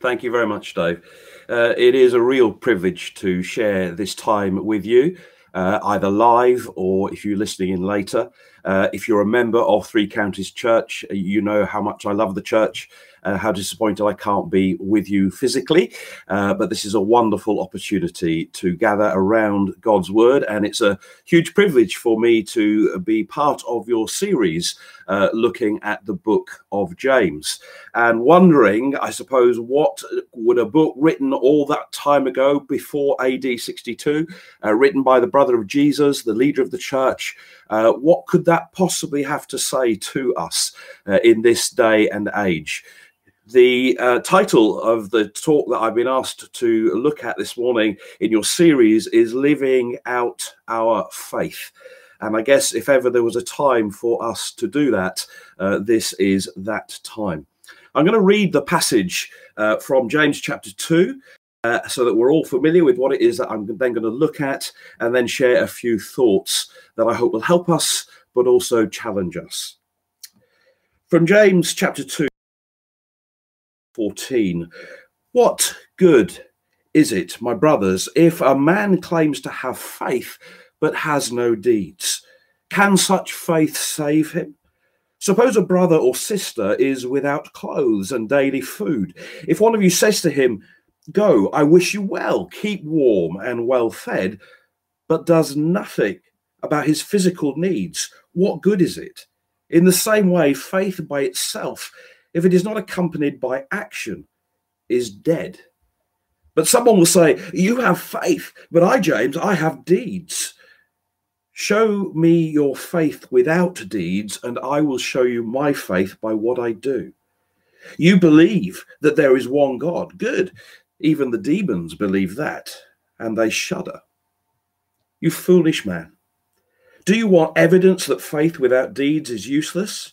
Thank you very much, Dave. Uh, it is a real privilege to share this time with you, uh, either live or if you're listening in later. Uh, if you're a member of Three Counties Church, you know how much I love the church uh, how disappointed I can't be with you physically. Uh, but this is a wonderful opportunity to gather around God's word. And it's a huge privilege for me to be part of your series uh, looking at the book of James and wondering, I suppose, what would a book written all that time ago before AD 62, uh, written by the brother of Jesus, the leader of the church, uh, what could that possibly have to say to us uh, in this day and age? The uh, title of the talk that I've been asked to look at this morning in your series is Living Out Our Faith. And I guess if ever there was a time for us to do that, uh, this is that time. I'm going to read the passage uh, from James chapter 2 uh, so that we're all familiar with what it is that I'm then going to look at and then share a few thoughts that I hope will help us but also challenge us. From James chapter 2. 14. What good is it, my brothers, if a man claims to have faith but has no deeds? Can such faith save him? Suppose a brother or sister is without clothes and daily food. If one of you says to him, Go, I wish you well, keep warm and well fed, but does nothing about his physical needs, what good is it? In the same way, faith by itself if it is not accompanied by action, is dead. But someone will say, You have faith, but I, James, I have deeds. Show me your faith without deeds, and I will show you my faith by what I do. You believe that there is one God. Good. Even the demons believe that, and they shudder. You foolish man. Do you want evidence that faith without deeds is useless?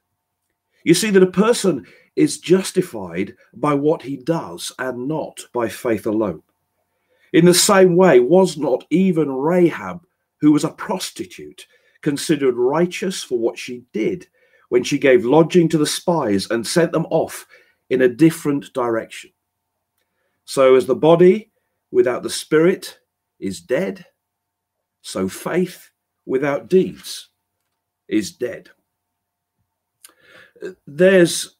You see that a person is justified by what he does and not by faith alone. In the same way, was not even Rahab, who was a prostitute, considered righteous for what she did when she gave lodging to the spies and sent them off in a different direction? So, as the body without the spirit is dead, so faith without deeds is dead. There's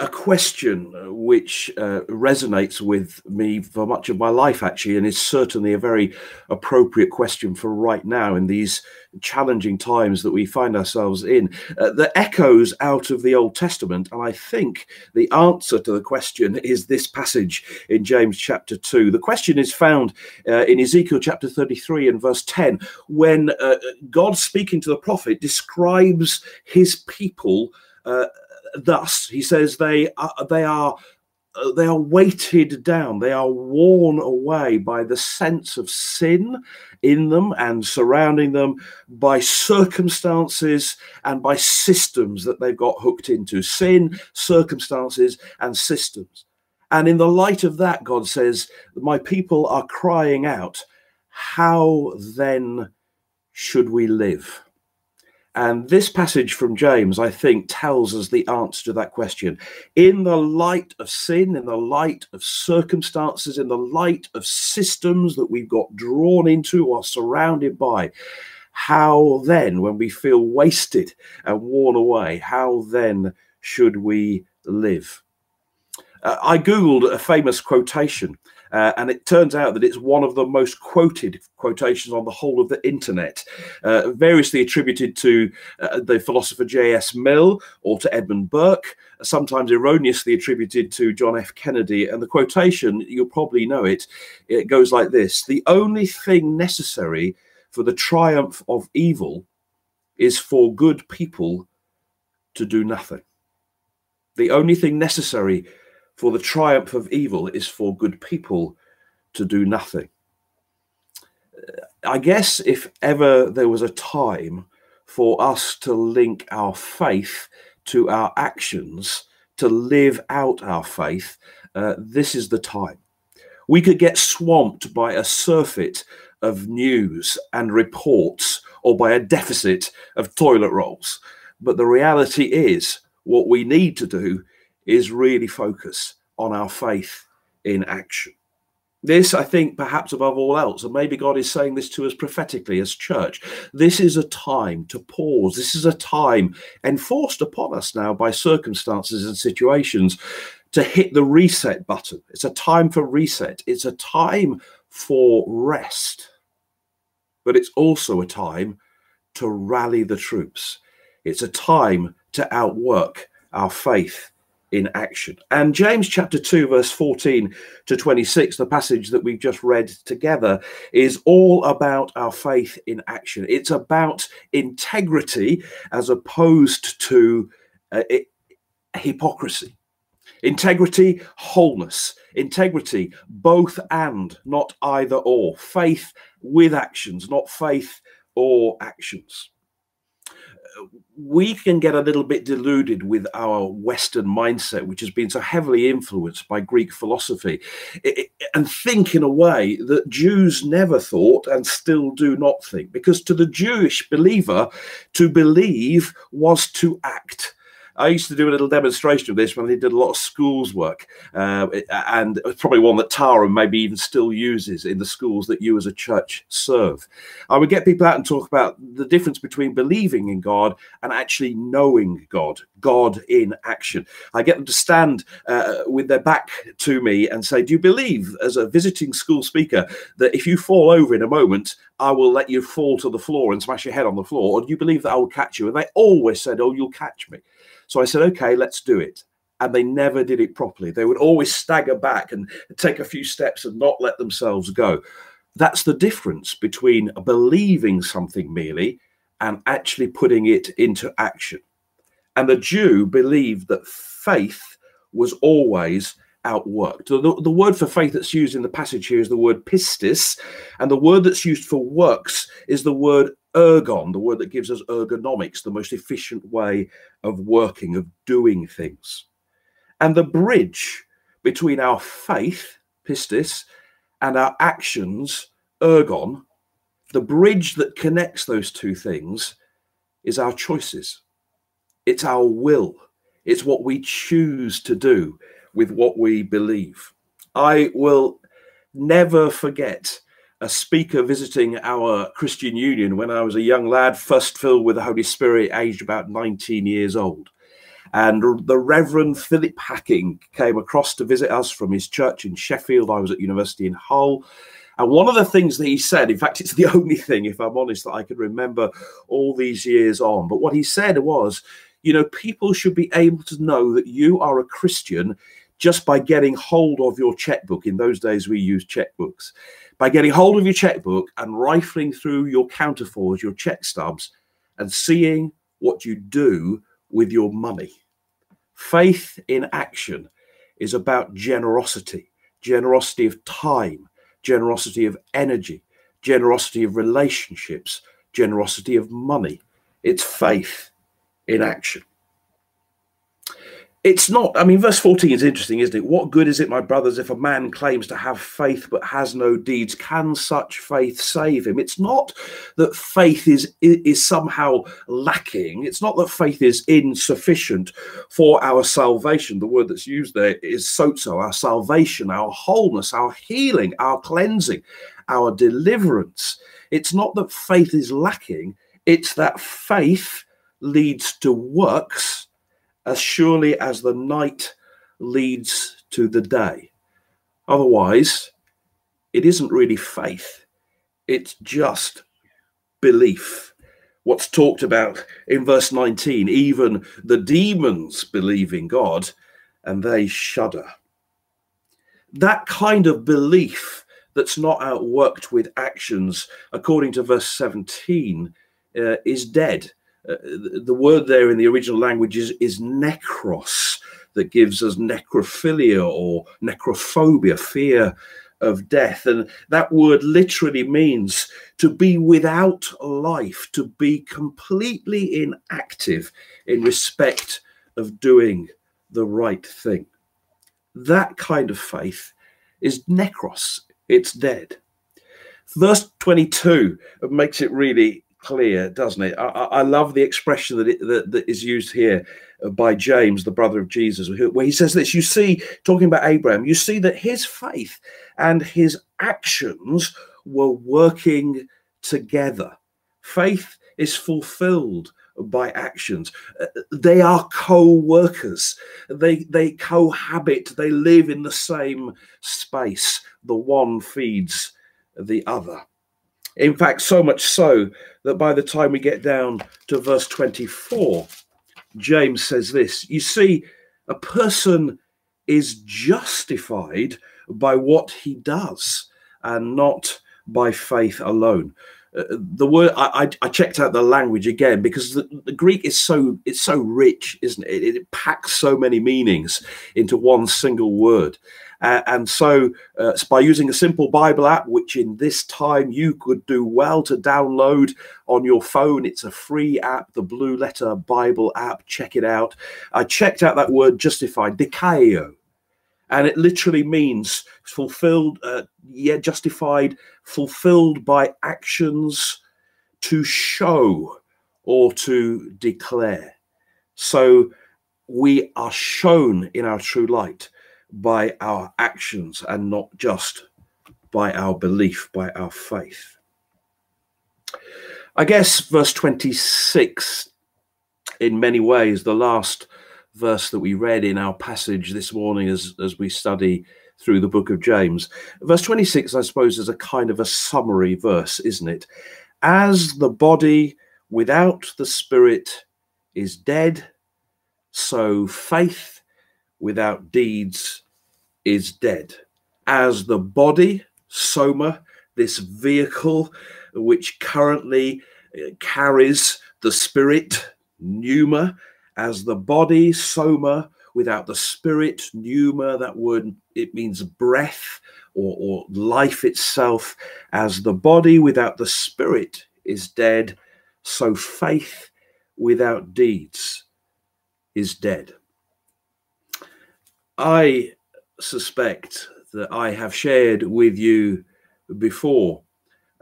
a question uh, which uh, resonates with me for much of my life, actually, and is certainly a very appropriate question for right now in these challenging times that we find ourselves in. Uh, that echoes out of the Old Testament, and I think the answer to the question is this passage in James chapter 2. The question is found uh, in Ezekiel chapter 33 and verse 10, when uh, God, speaking to the prophet, describes his people. Uh, thus he says they are, they are uh, they are weighted down. They are worn away by the sense of sin in them and surrounding them by circumstances and by systems that they've got hooked into. Sin circumstances and systems. And in the light of that god says my people are crying out how then should we live and this passage from James, I think, tells us the answer to that question. In the light of sin, in the light of circumstances, in the light of systems that we've got drawn into or surrounded by, how then, when we feel wasted and worn away, how then should we live? Uh, I Googled a famous quotation uh, and it turns out that it's one of the most quoted quotations on the whole of the internet, uh, variously attributed to uh, the philosopher J.S. Mill or to Edmund Burke, sometimes erroneously attributed to John F. Kennedy. And the quotation, you'll probably know it, it goes like this The only thing necessary for the triumph of evil is for good people to do nothing. The only thing necessary for the triumph of evil is for good people to do nothing. I guess if ever there was a time for us to link our faith to our actions, to live out our faith, uh, this is the time. We could get swamped by a surfeit of news and reports or by a deficit of toilet rolls. But the reality is, what we need to do is really focus on our faith in action. This, I think, perhaps above all else, and maybe God is saying this to us prophetically as church. This is a time to pause. This is a time enforced upon us now by circumstances and situations to hit the reset button. It's a time for reset, it's a time for rest, but it's also a time to rally the troops. It's a time to outwork our faith in action. And James chapter 2, verse 14 to 26, the passage that we've just read together, is all about our faith in action. It's about integrity as opposed to uh, it, hypocrisy. Integrity, wholeness. Integrity, both and, not either or. Faith with actions, not faith or actions we can get a little bit deluded with our Western mindset, which has been so heavily influenced by Greek philosophy, and think in a way that Jews never thought and still do not think. Because to the Jewish believer, to believe was to act. I used to do a little demonstration of this when I did a lot of schools work, uh, and probably one that Tara maybe even still uses in the schools that you as a church serve. I would get people out and talk about the difference between believing in God and actually knowing God, God in action. I get them to stand uh, with their back to me and say, Do you believe, as a visiting school speaker, that if you fall over in a moment, I will let you fall to the floor and smash your head on the floor? Or do you believe that I will catch you? And they always said, Oh, you'll catch me. So I said, okay, let's do it. And they never did it properly. They would always stagger back and take a few steps and not let themselves go. That's the difference between believing something merely and actually putting it into action. And the Jew believed that faith was always outworked. The, the, word for faith that's used in the passage here is the word pistis, and the word that's used for works is the word ergon, the word that gives us ergonomics, the most efficient way of working, of doing things. And the bridge between our faith, pistis, and our actions, ergon, the bridge that connects those two things is our choices. It's our will. It's what we choose to do with what we believe. I will never forget a speaker visiting our Christian Union when I was a young lad, first filled with the Holy Spirit, aged about 19 years old. And the Reverend Philip Hacking came across to visit us from his church in Sheffield. I was at university in Hull. And one of the things that he said, in fact, it's the only thing, if I'm honest, that I can remember all these years on. But what he said was, you know, people should be able to know that you are a Christian just by getting hold of your checkbook. In those days, we used checkbooks by getting hold of your checkbook and rifling through your counterfoils, your check stubs, and seeing what you do with your money. Faith in action is about generosity, generosity of time, generosity of energy, generosity of relationships, generosity of money. It's faith in action it's not i mean verse 14 is interesting isn't it? What good is it my brothers if a man claims to have faith but has no deeds? Can such faith save him? It's not that faith is is somehow lacking. It's not that faith is insufficient for our salvation. The word that's used there is sozo our salvation our wholeness our healing our cleansing our deliverance. It's not that faith is lacking. It's that faith leads to works as surely as the night leads to the day. Otherwise, it isn't really faith, it's just belief. What's talked about in verse 19 even the demons believe in God and they shudder. That kind of belief that's not outworked with actions, according to verse 17, uh, is dead. Uh, the word there in the original language is, is necros, that gives us necrophilia or necrophobia, fear of death. And that word literally means to be without life, to be completely inactive in respect of doing the right thing. That kind of faith is necros, it's dead. Verse 22 makes it really clear, doesn't it? I, I love the expression that, it, that, that is used here by James, the brother of Jesus, where he says this. You see, talking about Abraham, you see that his faith and his actions were working together. Faith is fulfilled by actions. Uh, they are co-workers. They they cohabit. They live in the same space. The one feeds the other. In fact, so much so that by the time we get down to verse 24, James says this You see, a person is justified by what he does and not by faith alone. Uh, the word I, I, checked out the language again because the, the, Greek is so it's so rich, isn't it? It packs so many meanings into one single word. Uh, and so, uh, by using a simple Bible app, which in this time you could do well to download on your phone, it's a free app, the Blue Letter Bible app. Check it out. I checked out that word justified, dikaio, and it literally means fulfilled, uh, yeah, justified, fulfilled by actions to show or to declare. So we are shown in our true light by our actions and not just by our belief, by our faith. I guess verse 26, in many ways, the last verse that we read in our passage this morning as, as we study through the book of James. Verse 26, I suppose, is a kind of a summary verse, isn't it? As the body without the spirit is dead, so faith without deeds is dead. As the body, soma, this vehicle which currently uh, carries the spirit, pneuma, as the body, soma, without the spirit, pneuma, that word, it means breath or, or life itself. As the body without the spirit is dead, so faith without deeds is dead. I suspect that I have shared with you before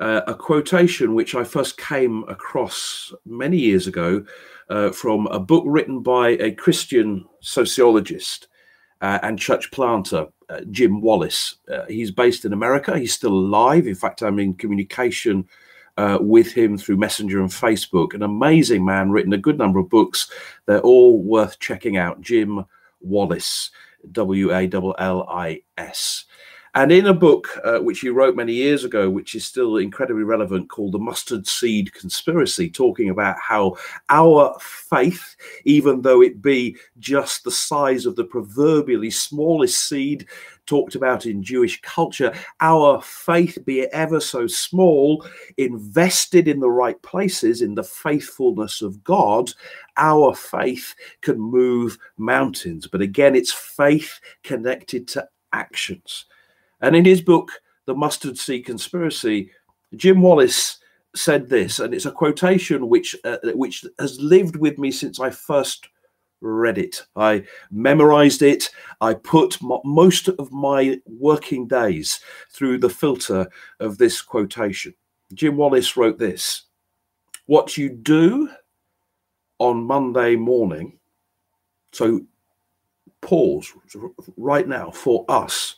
uh, a quotation which I first came across many years ago uh, from a book written by a Christian sociologist uh, and church planter, uh, Jim Wallis. Uh, he's based in America. He's still alive. In fact, I'm in communication uh, with him through Messenger and Facebook. An amazing man, written a good number of books. They're all worth checking out. Jim Wallis. W A L L I S. And in a book uh, which he wrote many years ago, which is still incredibly relevant, called The Mustard Seed Conspiracy, talking about how our faith, even though it be just the size of the proverbially smallest seed talked about in Jewish culture, our faith, be it ever so small, invested in the right places, in the faithfulness of God, our faith can move mountains. But again, it's faith connected to actions. And in his book, The Mustard Seed Conspiracy, Jim Wallis said this, and it's a quotation which uh, which has lived with me since I first read it. I memorized it. I put most of my working days through the filter of this quotation. Jim Wallis wrote this What you do on Monday morning, so pause right now for us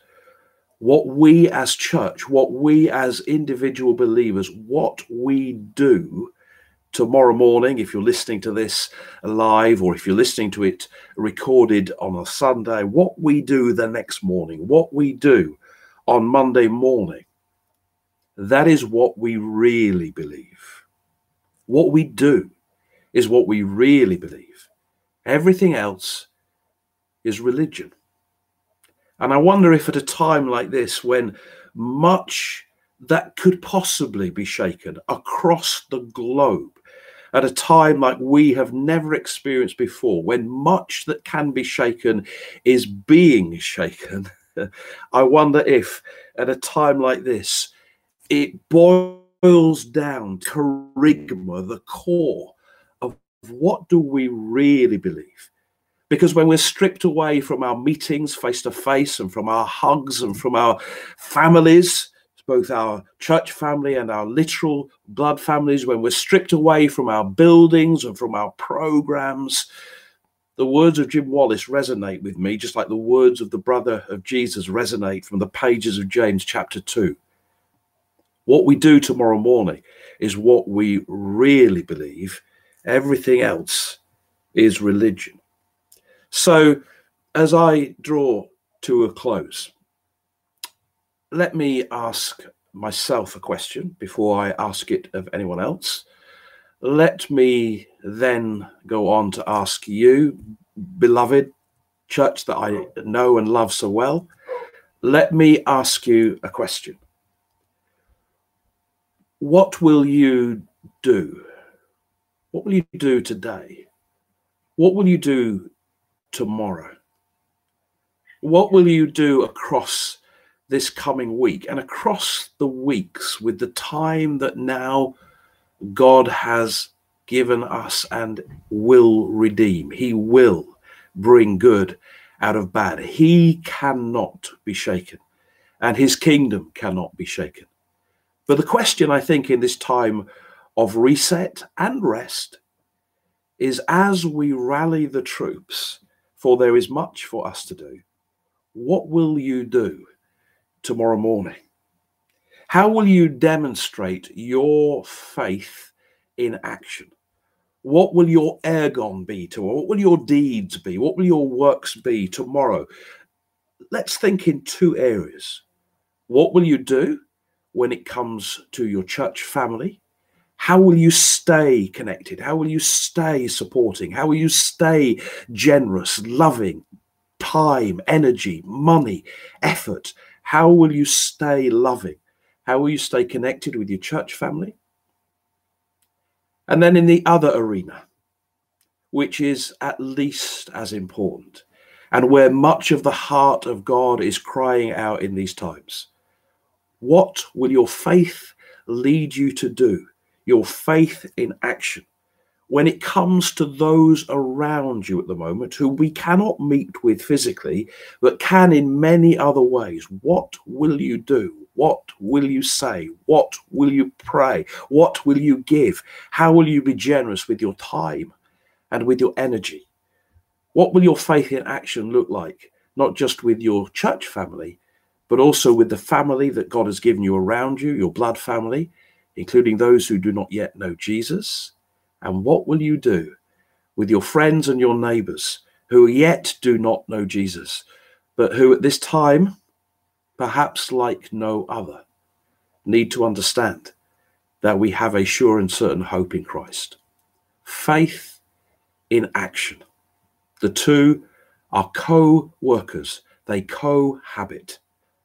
what we as church, what we as individual believers, what we do tomorrow morning, if you're listening to this live or if you're listening to it recorded on a Sunday, what we do the next morning, what we do on Monday morning, that is what we really believe. What we do is what we really believe. Everything else is religion. And I wonder if at a time like this, when much that could possibly be shaken across the globe, at a time like we have never experienced before, when much that can be shaken is being shaken, I wonder if at a time like this, it boils down charisma, the core of what do we really believe? Because when we're stripped away from our meetings face to face and from our hugs and from our families, both our church family and our literal blood families, when we're stripped away from our buildings and from our programs, the words of Jim Wallis resonate with me, just like the words of the brother of Jesus resonate from the pages of James chapter 2. What we do tomorrow morning is what we really believe. Everything else is religion. So, as I draw to a close, let me ask myself a question before I ask it of anyone else. Let me then go on to ask you, beloved church that I know and love so well. Let me ask you a question. What will you do? What will you do today? What will you do tomorrow? What will you do across this coming week and across the weeks with the time that now God has given us and will redeem? He will bring good out of bad. He cannot be shaken, and his kingdom cannot be shaken. But the question, I think, in this time of reset and rest is as we rally the troops for there is much for us to do. What will you do tomorrow morning? How will you demonstrate your faith in action? What will your ergon be tomorrow? What will your deeds be? What will your works be tomorrow? Let's think in two areas. What will you do when it comes to your church family? How will you stay connected? How will you stay supporting? How will you stay generous, loving, time, energy, money, effort? How will you stay loving? How will you stay connected with your church family? And then in the other arena, which is at least as important, and where much of the heart of God is crying out in these times, what will your faith lead you to do your faith in action when it comes to those around you at the moment who we cannot meet with physically, but can in many other ways. What will you do? What will you say? What will you pray? What will you give? How will you be generous with your time and with your energy? What will your faith in action look like? Not just with your church family, but also with the family that God has given you around you, your blood family, including those who do not yet know Jesus? And what will you do with your friends and your neighbors who yet do not know Jesus, but who at this time, perhaps like no other, need to understand that we have a sure and certain hope in Christ? Faith in action. The two are co workers, they cohabit.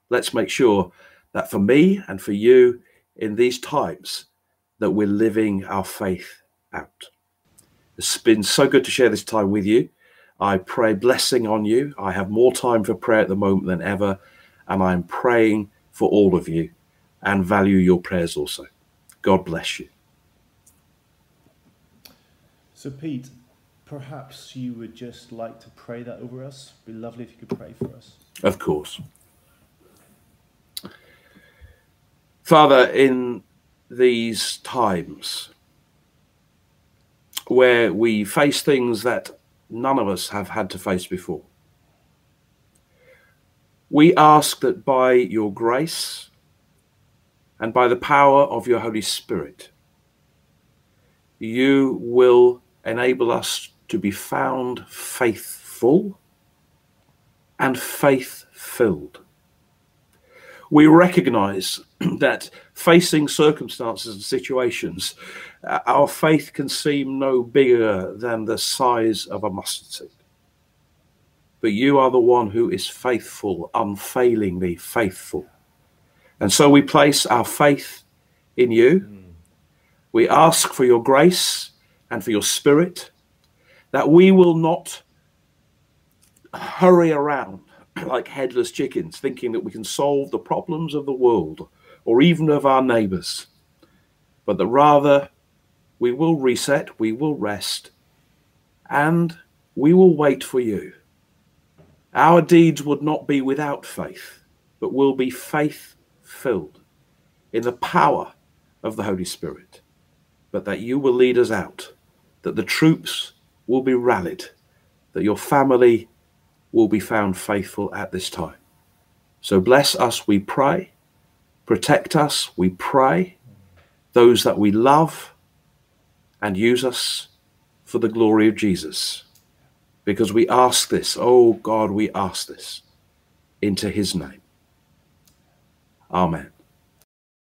Let's make sure that for me and for you, in these times that we're living our faith out. It's been so good to share this time with you. I pray blessing on you. I have more time for prayer at the moment than ever, and I'm praying for all of you and value your prayers also. God bless you. So, Pete, perhaps you would just like to pray that over us. It'd be lovely if you could pray for us. Of course. Father, in these times where we face things that none of us have had to face before, we ask that by your grace and by the power of your Holy Spirit, you will enable us to be found faithful and faith filled we recognize that facing circumstances and situations, uh, our faith can seem no bigger than the size of a mustard seed. But you are the one who is faithful, unfailingly faithful. And so we place our faith in you. We ask for your grace and for your spirit that we will not hurry around like headless chickens, thinking that we can solve the problems of the world or even of our neighbors, but that rather we will reset, we will rest, and we will wait for you. Our deeds would not be without faith, but will be faith filled in the power of the Holy Spirit, but that you will lead us out, that the troops will be rallied, that your family will be found faithful at this time. So bless us, we pray. Protect us, we pray. Those that we love, and use us for the glory of Jesus. Because we ask this, oh God, we ask this into his name. Amen.